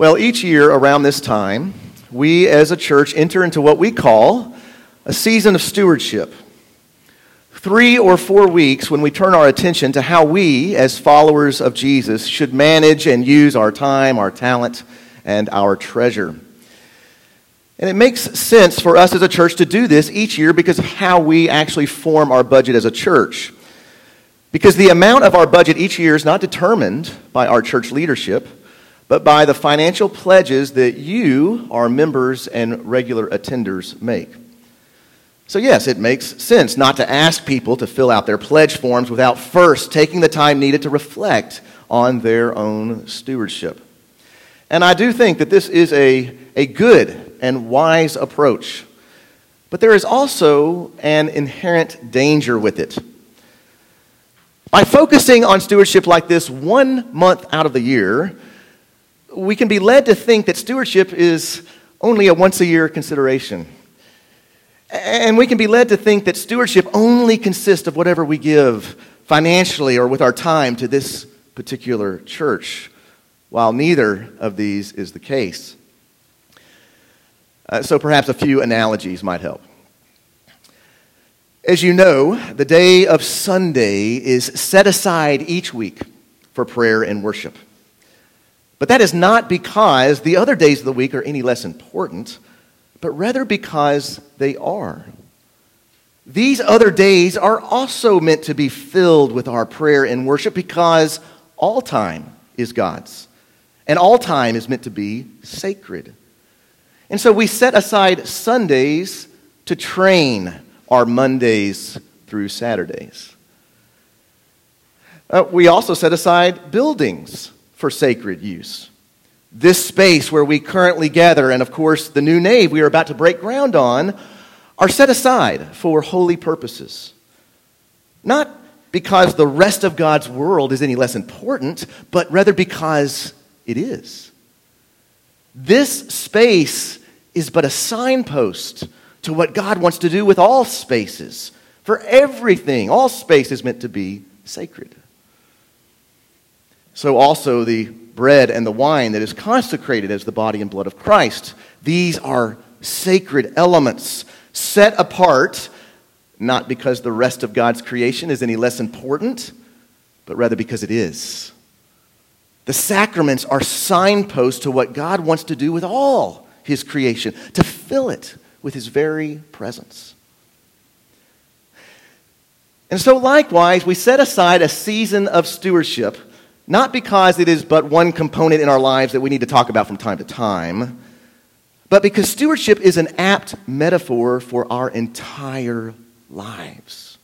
Well, each year around this time, we as a church enter into what we call a season of stewardship. Three or four weeks when we turn our attention to how we, as followers of Jesus, should manage and use our time, our talent, and our treasure. And it makes sense for us as a church to do this each year because of how we actually form our budget as a church. Because the amount of our budget each year is not determined by our church leadership but by the financial pledges that you, our members and regular attenders, make. So, yes, it makes sense not to ask people to fill out their pledge forms without first taking the time needed to reflect on their own stewardship. And I do think that this is a, a good and wise approach. But there is also an inherent danger with it. By focusing on stewardship like this one month out of the year, we can be led to think that stewardship is only a once a year consideration. And we can be led to think that stewardship only consists of whatever we give financially or with our time to this particular church, while neither of these is the case. Uh, so perhaps a few analogies might help. As you know, the day of Sunday is set aside each week for prayer and worship. But that is not because the other days of the week are any less important, but rather because they are. These other days are also meant to be filled with our prayer and worship because all time is God's. And all time is meant to be sacred. And so we set aside Sundays to train our Mondays through Saturdays. Uh, we also set aside buildings for sacred use. This space where we currently gather, and of course the new nave we are about to break ground on, are set aside for holy purposes. Not because the rest of God's world is any less important, but rather because it is. This space is but a signpost to what God wants to do with all spaces. For everything, all space is meant to be sacred so also the bread and the wine that is consecrated as the body and blood of Christ. These are sacred elements set apart, not because the rest of God's creation is any less important, but rather because it is. The sacraments are signposts to what God wants to do with all his creation, to fill it with his very presence. And so, likewise, we set aside a season of stewardship not because it is but one component in our lives that we need to talk about from time to time, but because stewardship is an apt metaphor for our entire lives.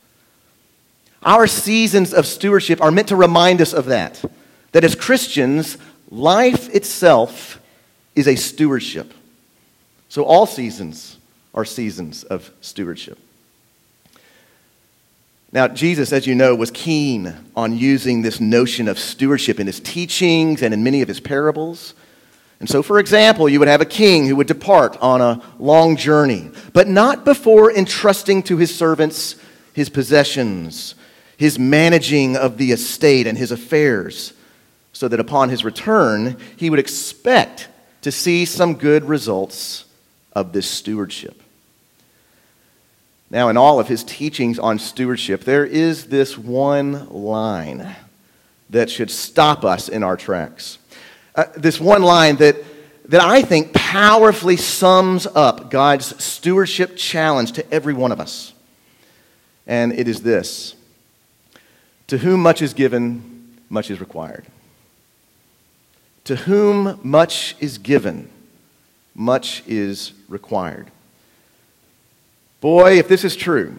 Our seasons of stewardship are meant to remind us of that. That as Christians, life itself is a stewardship. So all seasons are seasons of stewardship. Now, Jesus, as you know, was keen on using this notion of stewardship in his teachings and in many of his parables. And so, for example, you would have a king who would depart on a long journey, but not before entrusting to his servants his possessions, his managing of the estate and his affairs, so that upon his return, he would expect to see some good results of this stewardship. Now, in all of his teachings on stewardship, there is this one line that should stop us in our tracks. Uh, this one line that, that I think powerfully sums up God's stewardship challenge to every one of us. And it is this To whom much is given, much is required. To whom much is given, much is required. Boy, if this is true,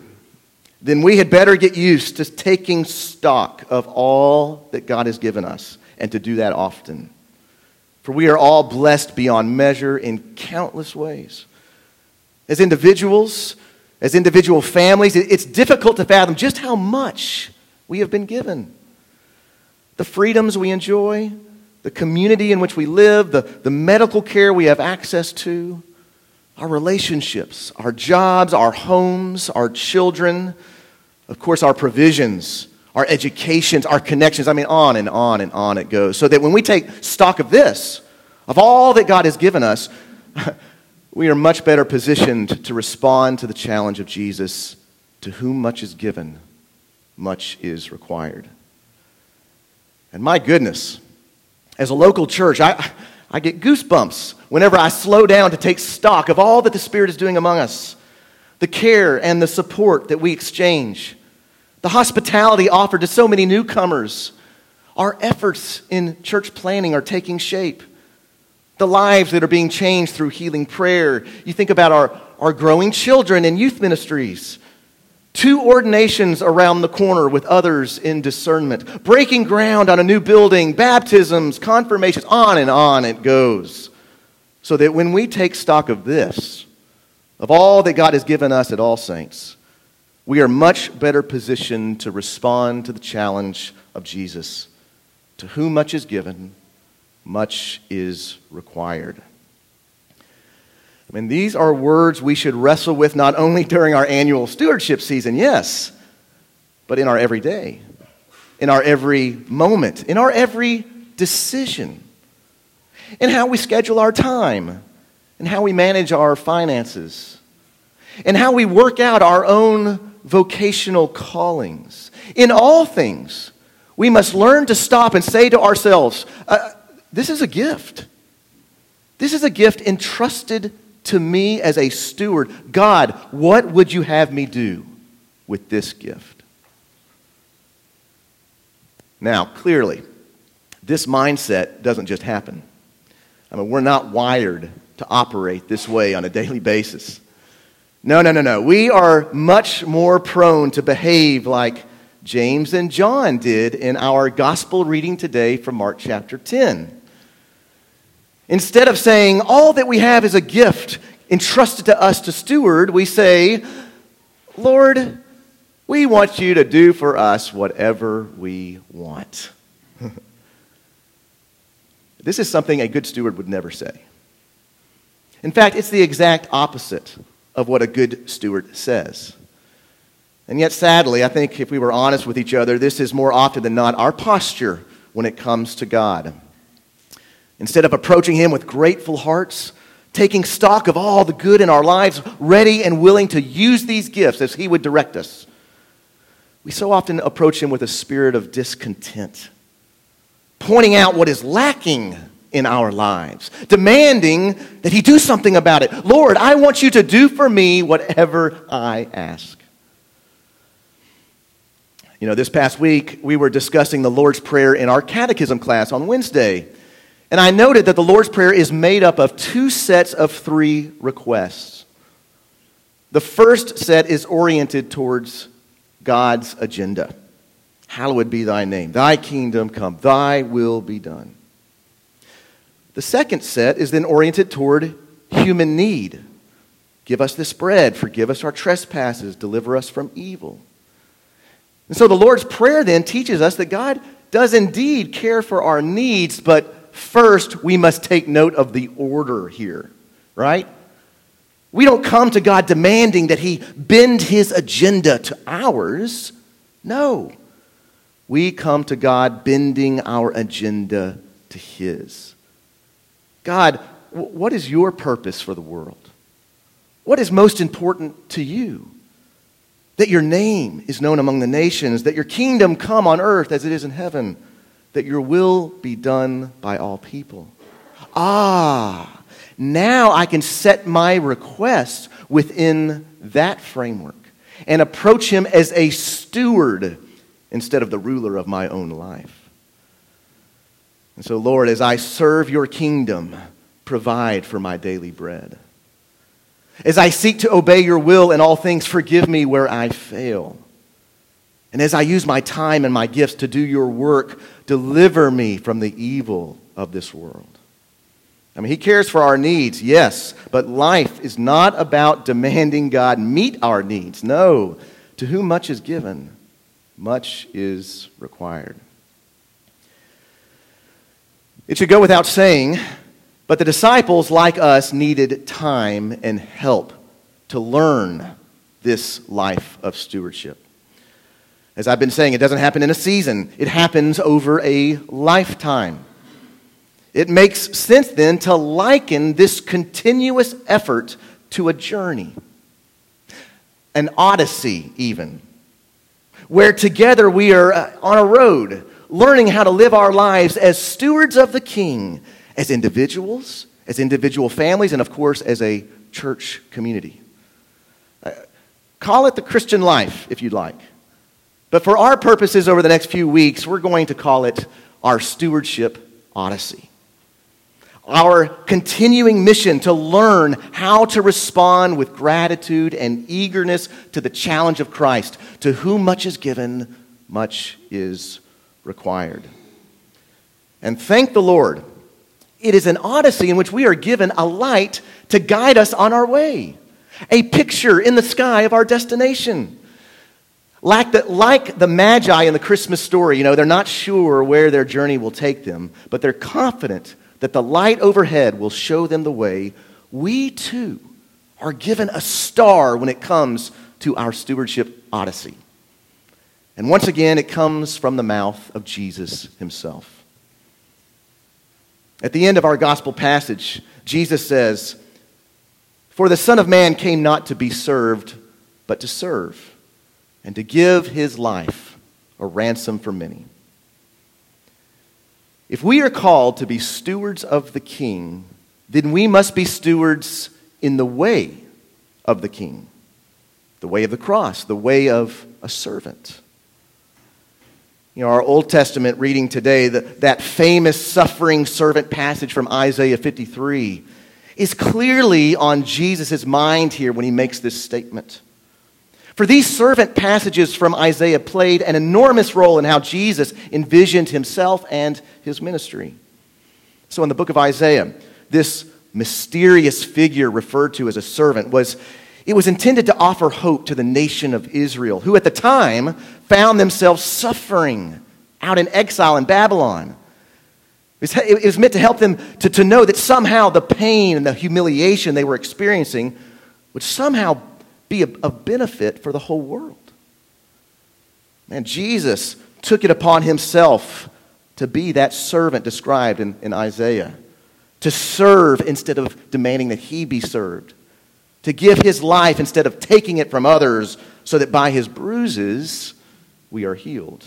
then we had better get used to taking stock of all that God has given us and to do that often. For we are all blessed beyond measure in countless ways. As individuals, as individual families, it's difficult to fathom just how much we have been given. The freedoms we enjoy, the community in which we live, the, the medical care we have access to, our relationships, our jobs, our homes, our children, of course, our provisions, our educations, our connections. I mean, on and on and on it goes. So that when we take stock of this, of all that God has given us, we are much better positioned to respond to the challenge of Jesus to whom much is given, much is required. And my goodness, as a local church, I, I get goosebumps whenever I slow down to take stock of all that the Spirit is doing among us the care and the support that we exchange, the hospitality offered to so many newcomers. Our efforts in church planning are taking shape. The lives that are being changed through healing prayer. You think about our, our growing children in youth ministries. Two ordinations around the corner with others in discernment. Breaking ground on a new building, baptisms, confirmations, on and on it goes. So that when we take stock of this, of all that God has given us at All Saints, we are much better positioned to respond to the challenge of Jesus. To whom much is given, much is required. I mean, these are words we should wrestle with not only during our annual stewardship season, yes, but in our everyday, in our every moment, in our every decision, in how we schedule our time, in how we manage our finances, in how we work out our own vocational callings. In all things, we must learn to stop and say to ourselves, uh, This is a gift. This is a gift entrusted to me as a steward God, what would you have me do with this gift? Now, clearly, this mindset doesn't just happen. I mean, we're not wired to operate this way on a daily basis. No, no, no, no. We are much more prone to behave like James and John did in our gospel reading today from Mark chapter 10. Instead of saying, all that we have is a gift entrusted to us to steward, we say, Lord, we want you to do for us whatever we want. this is something a good steward would never say. In fact, it's the exact opposite of what a good steward says. And yet, sadly, I think if we were honest with each other, this is more often than not our posture when it comes to God. Instead of approaching Him with grateful hearts, taking stock of all the good in our lives, ready and willing to use these gifts as He would direct us, we so often approach Him with a spirit of discontent, pointing out what is lacking in our lives, demanding that He do something about it. Lord, I want you to do for me whatever I ask. You know, this past week, we were discussing the Lord's Prayer in our catechism class on Wednesday. And I noted that the Lord's Prayer is made up of two sets of three requests. The first set is oriented towards God's agenda. Hallowed be thy name. Thy kingdom come. Thy will be done. The second set is then oriented toward human need. Give us this bread. Forgive us our trespasses. Deliver us from evil. And so the Lord's Prayer then teaches us that God does indeed care for our needs, but First, we must take note of the order here, right? We don't come to God demanding that He bend His agenda to ours. No. We come to God bending our agenda to His. God, what is your purpose for the world? What is most important to you? That your name is known among the nations, that your kingdom come on earth as it is in heaven that your will be done by all people. Ah, now I can set my request within that framework and approach him as a steward instead of the ruler of my own life. And so, Lord, as I serve your kingdom, provide for my daily bread. As I seek to obey your will in all things, forgive me where I fail. And as I use my time and my gifts to do your work, deliver me from the evil of this world. I mean, He cares for our needs, yes, but life is not about demanding God meet our needs. No, to whom much is given, much is required. It should go without saying, but the disciples, like us, needed time and help to learn this life of stewardship. As I've been saying, it doesn't happen in a season, it happens over a lifetime. It makes sense then to liken this continuous effort to a journey, an odyssey, even, where together we are uh, on a road learning how to live our lives as stewards of the King, as individuals, as individual families, and of course, as a church community. Uh, call it the Christian life, if you'd like. But for our purposes over the next few weeks, we're going to call it our stewardship odyssey. Our continuing mission to learn how to respond with gratitude and eagerness to the challenge of Christ. To whom much is given, much is required. And thank the Lord, it is an odyssey in which we are given a light to guide us on our way, a picture in the sky of our destination. Like the, like the Magi in the Christmas story, you know, they're not sure where their journey will take them, but they're confident that the light overhead will show them the way. We too are given a star when it comes to our stewardship odyssey. And once again, it comes from the mouth of Jesus himself. At the end of our gospel passage, Jesus says, For the Son of Man came not to be served, but to serve, and to give his life a ransom for many. If we are called to be stewards of the King, then we must be stewards in the way of the King, the way of the cross, the way of a servant you know, our Old Testament reading today, the, that famous suffering servant passage from Isaiah 53, is clearly on Jesus' mind here when he makes this statement. For these servant passages from Isaiah played an enormous role in how Jesus envisioned himself and his ministry. So, in the book of Isaiah, this mysterious figure referred to as a servant was it was intended to offer hope to the nation of Israel, who at the time found themselves suffering out in exile in Babylon. It was meant to help them to, to know that somehow the pain and the humiliation they were experiencing would somehow be a, benefit for the whole world. Man, Jesus took it upon himself to be that servant described in, in Isaiah, to serve instead of demanding that he be served to give his life instead of taking it from others, so that by his bruises we are healed.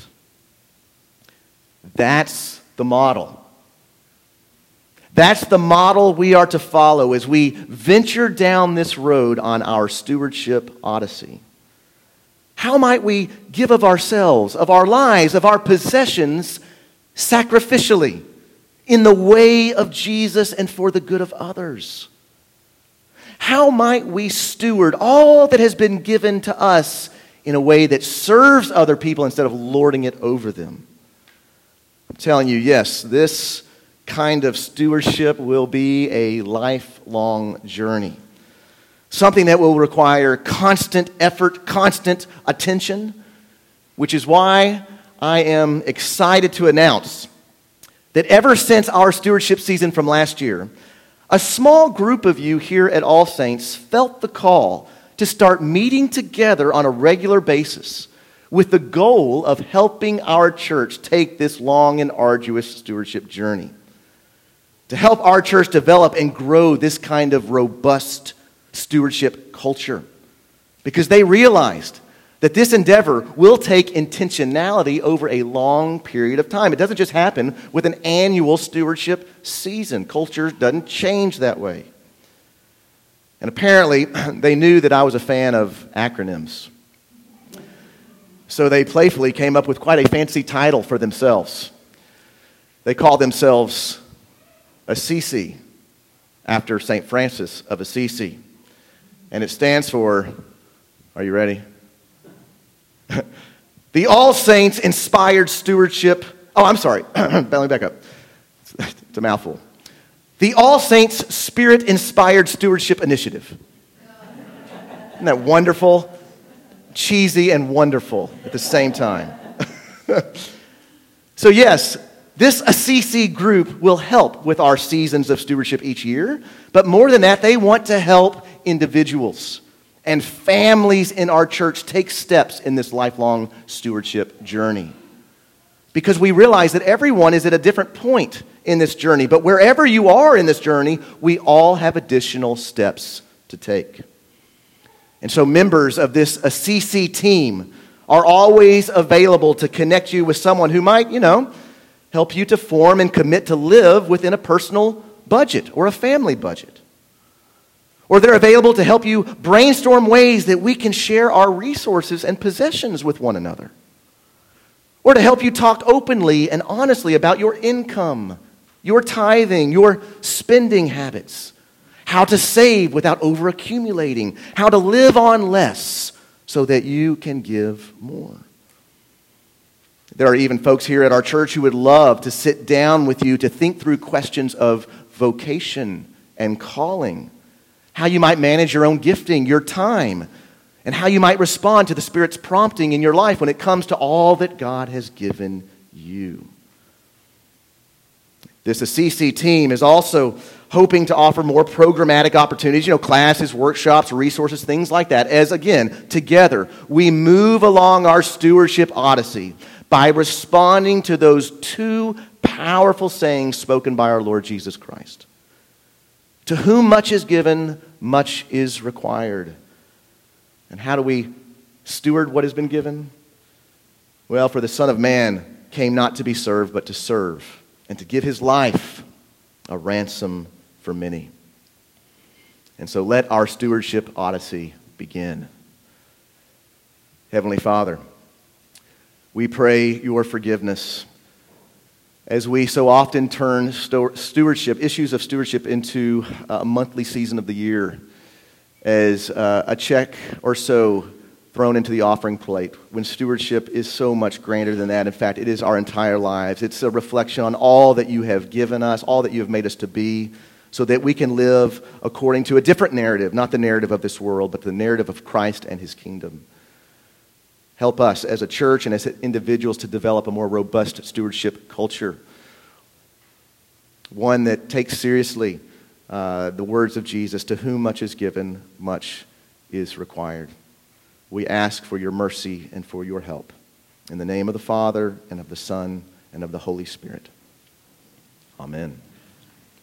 That's the model. That's the model we are to follow as we venture down this road on our stewardship odyssey. How might we give of ourselves, of our lives, of our possessions sacrificially in the way of Jesus and for the good of others? how might we steward all that has been given to us in a way that serves other people instead of lording it over them? I'm telling you, yes, this kind of stewardship will be a lifelong journey. Something that will require constant effort, constant attention, which is why I am excited to announce that ever since our stewardship season from last year, a small group of you here at All Saints felt the call to start meeting together on a regular basis with the goal of helping our church take this long and arduous stewardship journey. To help our church develop and grow this kind of robust stewardship culture. Because they realized that this endeavor will take intentionality over a long period of time. It doesn't just happen with an annual stewardship season. Culture doesn't change that way. And apparently, they knew that I was a fan of acronyms. So they playfully came up with quite a fancy title for themselves. They called themselves Assisi, after St. Francis of Assisi. And it stands for, are you ready? the All Saints Inspired Stewardship. Oh, I'm sorry. Let me back up. It's a mouthful. The All Saints Spirit Inspired Stewardship Initiative. Isn't that wonderful? Cheesy and wonderful at the same time. so, yes, this Assisi group will help with our seasons of stewardship each year, but more than that, they want to help individuals and families in our church take steps in this lifelong stewardship journey. Because we realize that everyone is at a different point in this journey. But wherever you are in this journey, we all have additional steps to take. And so, members of this Assisi team are always available to connect you with someone who might, you know, help you to form and commit to live within a personal budget or a family budget. Or they're available to help you brainstorm ways that we can share our resources and possessions with one another. Or to help you talk openly and honestly about your income, your tithing, your spending habits, how to save without overaccumulating, how to live on less so that you can give more. There are even folks here at our church who would love to sit down with you to think through questions of vocation and calling. How you might manage your own gifting, your time, and how you might respond to the Spirit's prompting in your life when it comes to all that God has given you. This Assisi team is also hoping to offer more programmatic opportunities, you know, classes, workshops, resources, things like that, as again, together, we move along our stewardship odyssey by responding to those two powerful sayings spoken by our Lord Jesus Christ. To whom much is given, much is required. And how do we steward what has been given? Well, for the Son of Man came not to be served, but to serve, and to give his life a ransom for many. And so let our stewardship odyssey begin. Heavenly Father, we pray your forgiveness as we so often turn stewardship, issues of stewardship, into a monthly season of the year as uh, a check or so thrown into the offering plate when stewardship is so much grander than that. In fact, it is our entire lives. It's a reflection on all that you have given us, all that you have made us to be, so that we can live according to a different narrative, not the narrative of this world, but the narrative of Christ and his kingdom. Help us as a church and as individuals to develop a more robust stewardship culture. One that takes seriously uh, the words of Jesus to whom much is given, much is required. We ask for your mercy and for your help. In the name of the Father, and of the Son, and of the Holy Spirit. Amen.